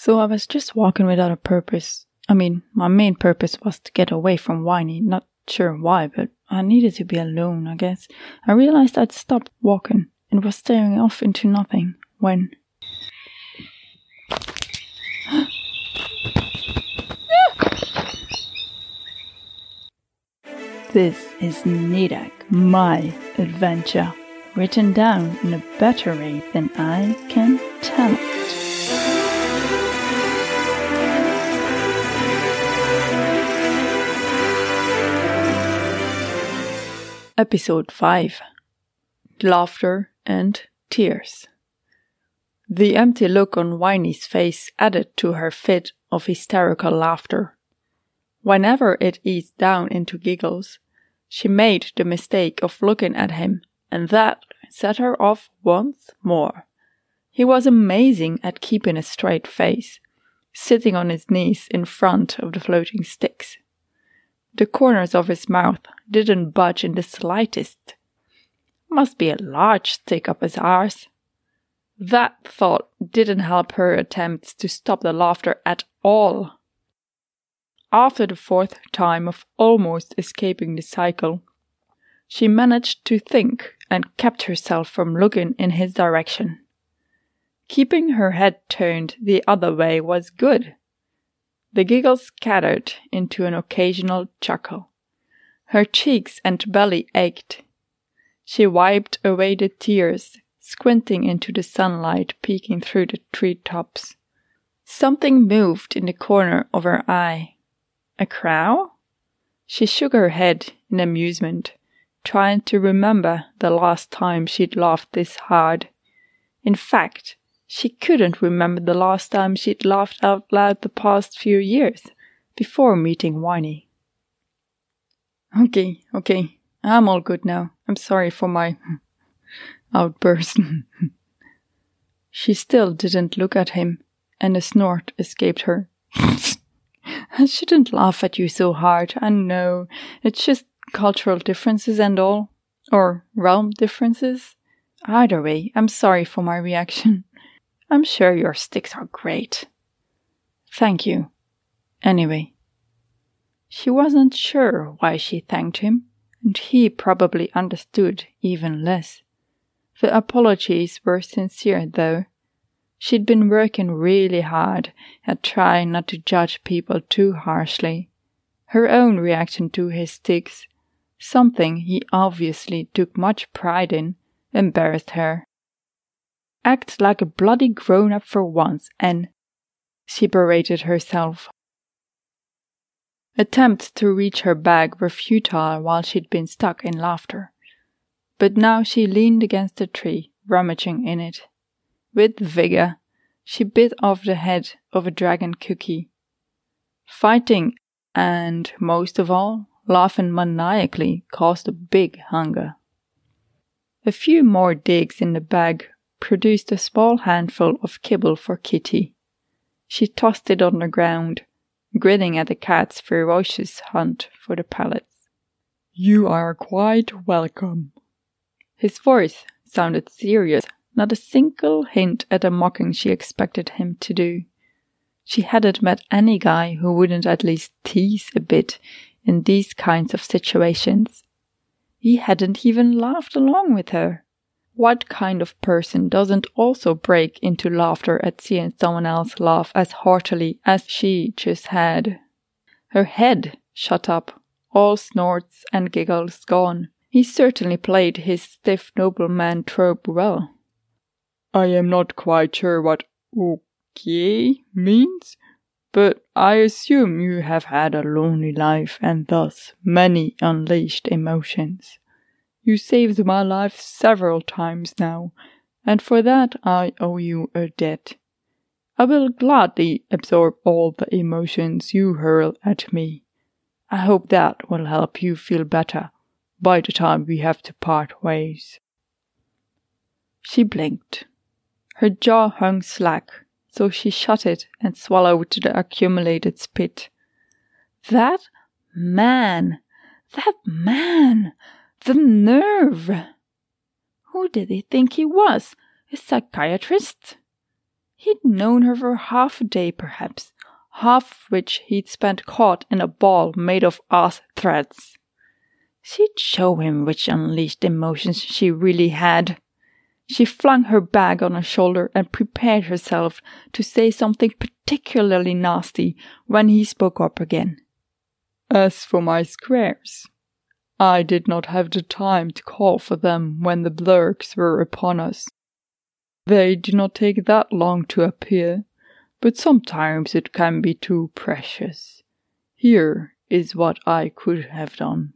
So I was just walking without a purpose. I mean, my main purpose was to get away from Whiny. Not sure why, but I needed to be alone, I guess. I realized I'd stopped walking and was staring off into nothing when. This is Nidak, my adventure, written down in a better way than I can tell it. Episode 5 Laughter and Tears. The empty look on Whiny's face added to her fit of hysterical laughter. Whenever it eased down into giggles, she made the mistake of looking at him, and that set her off once more. He was amazing at keeping a straight face, sitting on his knees in front of the floating sticks. The corners of his mouth didn't budge in the slightest. Must be a large stick up his arse. That thought didn't help her attempts to stop the laughter at all. After the fourth time of almost escaping the cycle, she managed to think and kept herself from looking in his direction. Keeping her head turned the other way was good. The giggles scattered into an occasional chuckle. Her cheeks and belly ached. She wiped away the tears, squinting into the sunlight peeking through the tree tops. Something moved in the corner of her eye. A crow? She shook her head in amusement, trying to remember the last time she'd laughed this hard. In fact, she couldn't remember the last time she'd laughed out loud the past few years, before meeting Whiny. Okay, okay, I'm all good now. I'm sorry for my outburst. she still didn't look at him, and a snort escaped her. I shouldn't laugh at you so hard, I know. It's just cultural differences and all. Or realm differences. Either way, I'm sorry for my reaction. I'm sure your sticks are great. Thank you. Anyway. She wasn't sure why she thanked him, and he probably understood even less. The apologies were sincere, though. She'd been working really hard at trying not to judge people too harshly. Her own reaction to his sticks, something he obviously took much pride in, embarrassed her. Act like a bloody grown up for once and. She berated herself. Attempts to reach her bag were futile while she'd been stuck in laughter. But now she leaned against a tree, rummaging in it. With vigor, she bit off the head of a dragon cookie. Fighting and, most of all, laughing maniacally caused a big hunger. A few more digs in the bag produced a small handful of kibble for Kitty. She tossed it on the ground, grinning at the cat's ferocious hunt for the pellets. You are quite welcome. His voice sounded serious, not a single hint at the mocking she expected him to do. She hadn't met any guy who wouldn't at least tease a bit in these kinds of situations. He hadn't even laughed along with her. What kind of person doesn't also break into laughter at seeing someone else laugh as heartily as she just had? Her head shut up, all snorts and giggles gone. He certainly played his stiff nobleman trope well. I am not quite sure what okay means, but I assume you have had a lonely life and thus many unleashed emotions. You saved my life several times now, and for that I owe you a debt. I will gladly absorb all the emotions you hurl at me. I hope that will help you feel better by the time we have to part ways. She blinked. Her jaw hung slack, so she shut it and swallowed the accumulated spit. That man! That man! The nerve! Who did he think he was? A psychiatrist? He'd known her for half a day, perhaps, half which he'd spent caught in a ball made of ass threads. She'd show him which unleashed emotions she really had. She flung her bag on her shoulder and prepared herself to say something particularly nasty when he spoke up again. As for my squares, I did not have the time to call for them when the blurks were upon us. They do not take that long to appear, but sometimes it can be too precious. Here is what I could have done.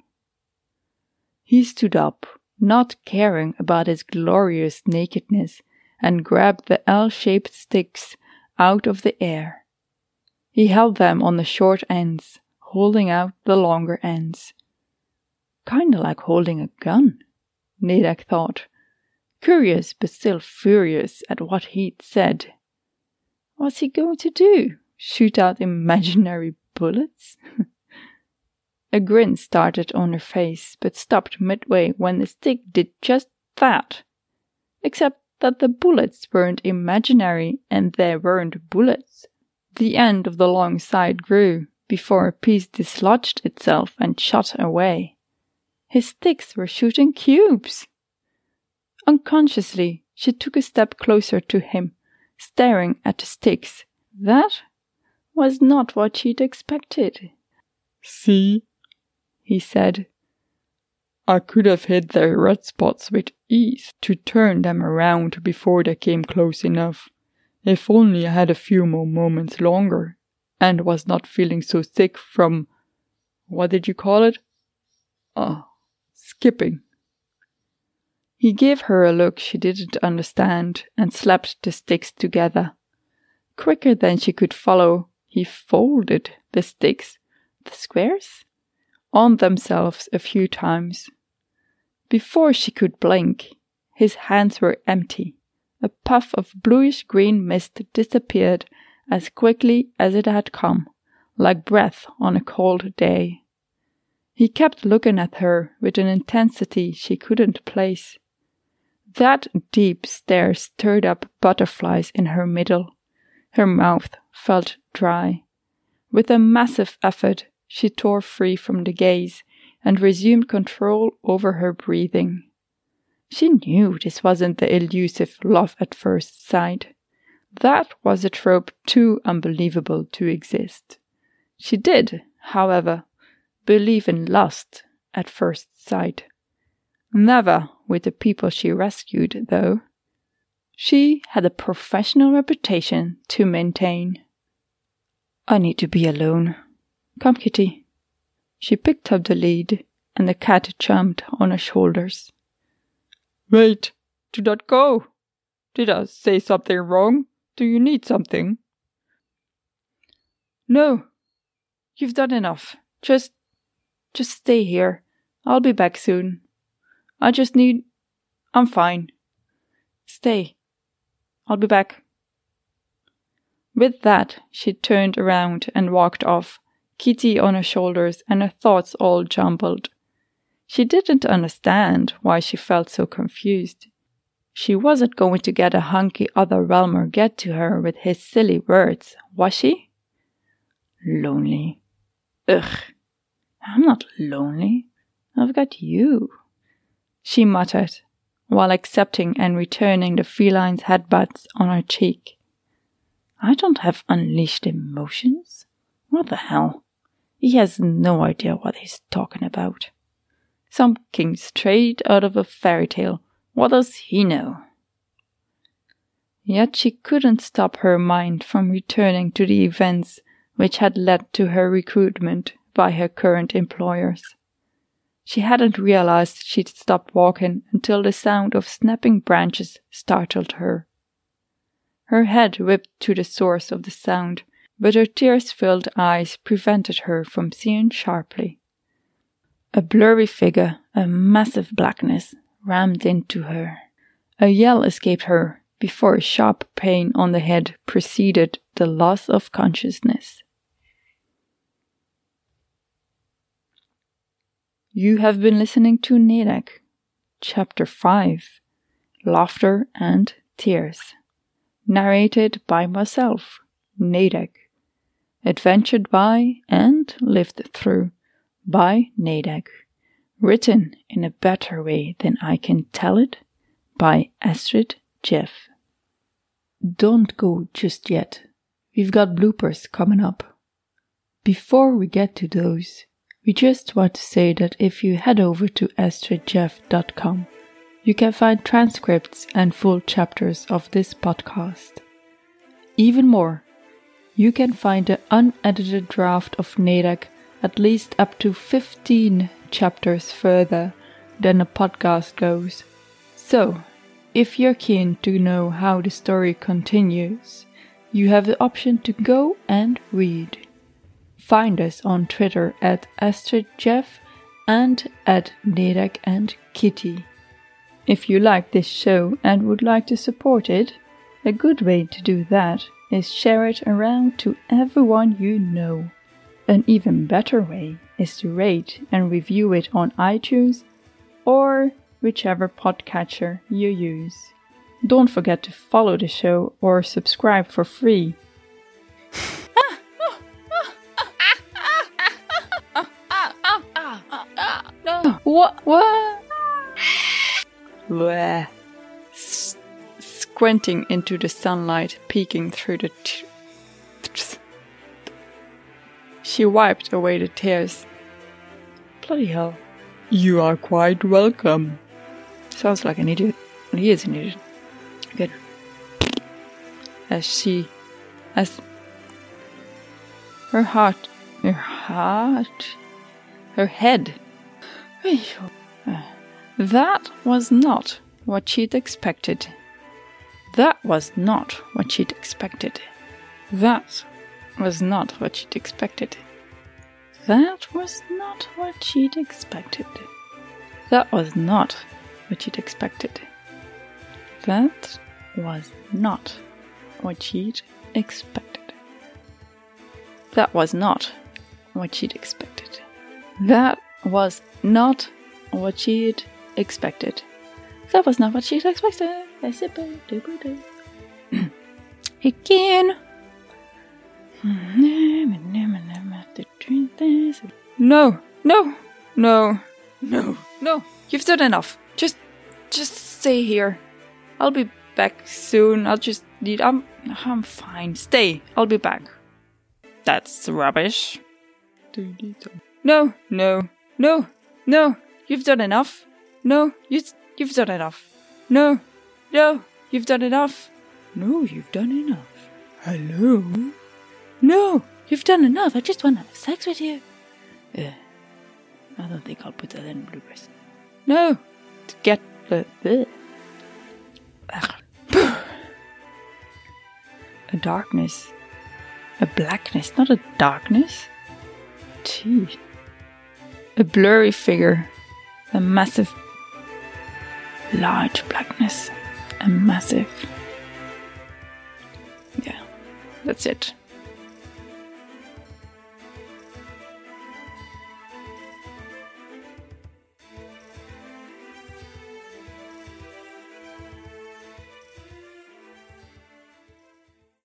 He stood up, not caring about his glorious nakedness, and grabbed the L shaped sticks out of the air. He held them on the short ends, holding out the longer ends. Kinda like holding a gun, Nedek thought, curious but still furious at what he'd said. What's he going to do? Shoot out imaginary bullets? A grin started on her face, but stopped midway when the stick did just that. Except that the bullets weren't imaginary and there weren't bullets. The end of the long side grew before a piece dislodged itself and shot away. His sticks were shooting cubes. Unconsciously, she took a step closer to him, staring at the sticks. That was not what she'd expected. See, he said. I could have hit their red spots with ease to turn them around before they came close enough, if only I had a few more moments longer, and was not feeling so sick from. what did you call it? Ah, skipping. He gave her a look she didn't understand and slapped the sticks together. Quicker than she could follow, he folded the sticks, the squares, on themselves a few times. Before she could blink, his hands were empty. A puff of bluish green mist disappeared as quickly as it had come, like breath on a cold day. He kept looking at her with an intensity she couldn't place. That deep stare stirred up butterflies in her middle. Her mouth felt dry. With a massive effort, she tore free from the gaze and resumed control over her breathing. She knew this wasn't the elusive love at first sight. That was a trope too unbelievable to exist. She did, however, believe in lust at first sight. Never with the people she rescued, though. She had a professional reputation to maintain. I need to be alone, Come, Kitty. She picked up the lead, and the cat jumped on her shoulders. Wait, do not go. Did I say something wrong? Do you need something? No, you've done enough. Just, just stay here. I'll be back soon. I just need. I'm fine. Stay. I'll be back. With that, she turned around and walked off, Kitty on her shoulders, and her thoughts all jumbled. She didn't understand why she felt so confused. She wasn't going to get a hunky other realmer get to her with his silly words, was she? Lonely. Ugh. I'm not lonely. I've got you. She muttered, while accepting and returning the feline's headbutts on her cheek. I don't have unleashed emotions. What the hell? He has no idea what he's talking about. Some king straight out of a fairy tale. What does he know? Yet she couldn't stop her mind from returning to the events which had led to her recruitment by her current employers. She hadn't realized she'd stopped walking until the sound of snapping branches startled her. Her head whipped to the source of the sound but her tears filled eyes prevented her from seeing sharply. A blurry figure, a massive blackness, rammed into her. A yell escaped her before a sharp pain on the head preceded the loss of consciousness. You have been listening to Nedek, Chapter 5 Laughter and Tears narrated by myself, Nadek. Adventured by and lived through by Nadek. Written in a better way than I can tell it by Astrid Jeff. Don't go just yet. We've got bloopers coming up. Before we get to those, we just want to say that if you head over to astridjeff.com, you can find transcripts and full chapters of this podcast. Even more, you can find the unedited draft of Nadek at least up to 15 chapters further than the podcast goes. So, if you're keen to know how the story continues, you have the option to go and read. Find us on Twitter at AstridJeff and at Nedek and Kitty. If you like this show and would like to support it, a good way to do that is share it around to everyone you know. An even better way is to rate and review it on iTunes or whichever podcatcher you use. Don't forget to follow the show or subscribe for free. what? What? Squinting into the sunlight, peeking through the. T- she wiped away the tears. Bloody hell. You are quite welcome. Sounds like an idiot. He is an idiot. Good. As she, as her heart, her heart, her head. Uh, that was not what she'd expected. That was not what she'd expected. That was not what she'd expected. That was not what she'd expected. That was not what she'd expected. That was not what she'd expected. That was not what she'd expected. That was not what she'd expected. That was not what she'd expected. Again. No, no, no, no, no. You've done enough. Just, just stay here. I'll be back soon. I'll just need. I'm, I'm fine. Stay. I'll be back. That's rubbish. No, no, no, no. You've done enough. No, you, you've done enough. No, no, you've done enough. No, you've done enough. Hello? No, you've done enough. I just want to have sex with you. Ugh. I don't think I'll put that in bloopers. No, to get the. the. A darkness. A blackness, not a darkness. Gee. A blurry figure. A massive. Large blackness. A massive. Yeah, that's it.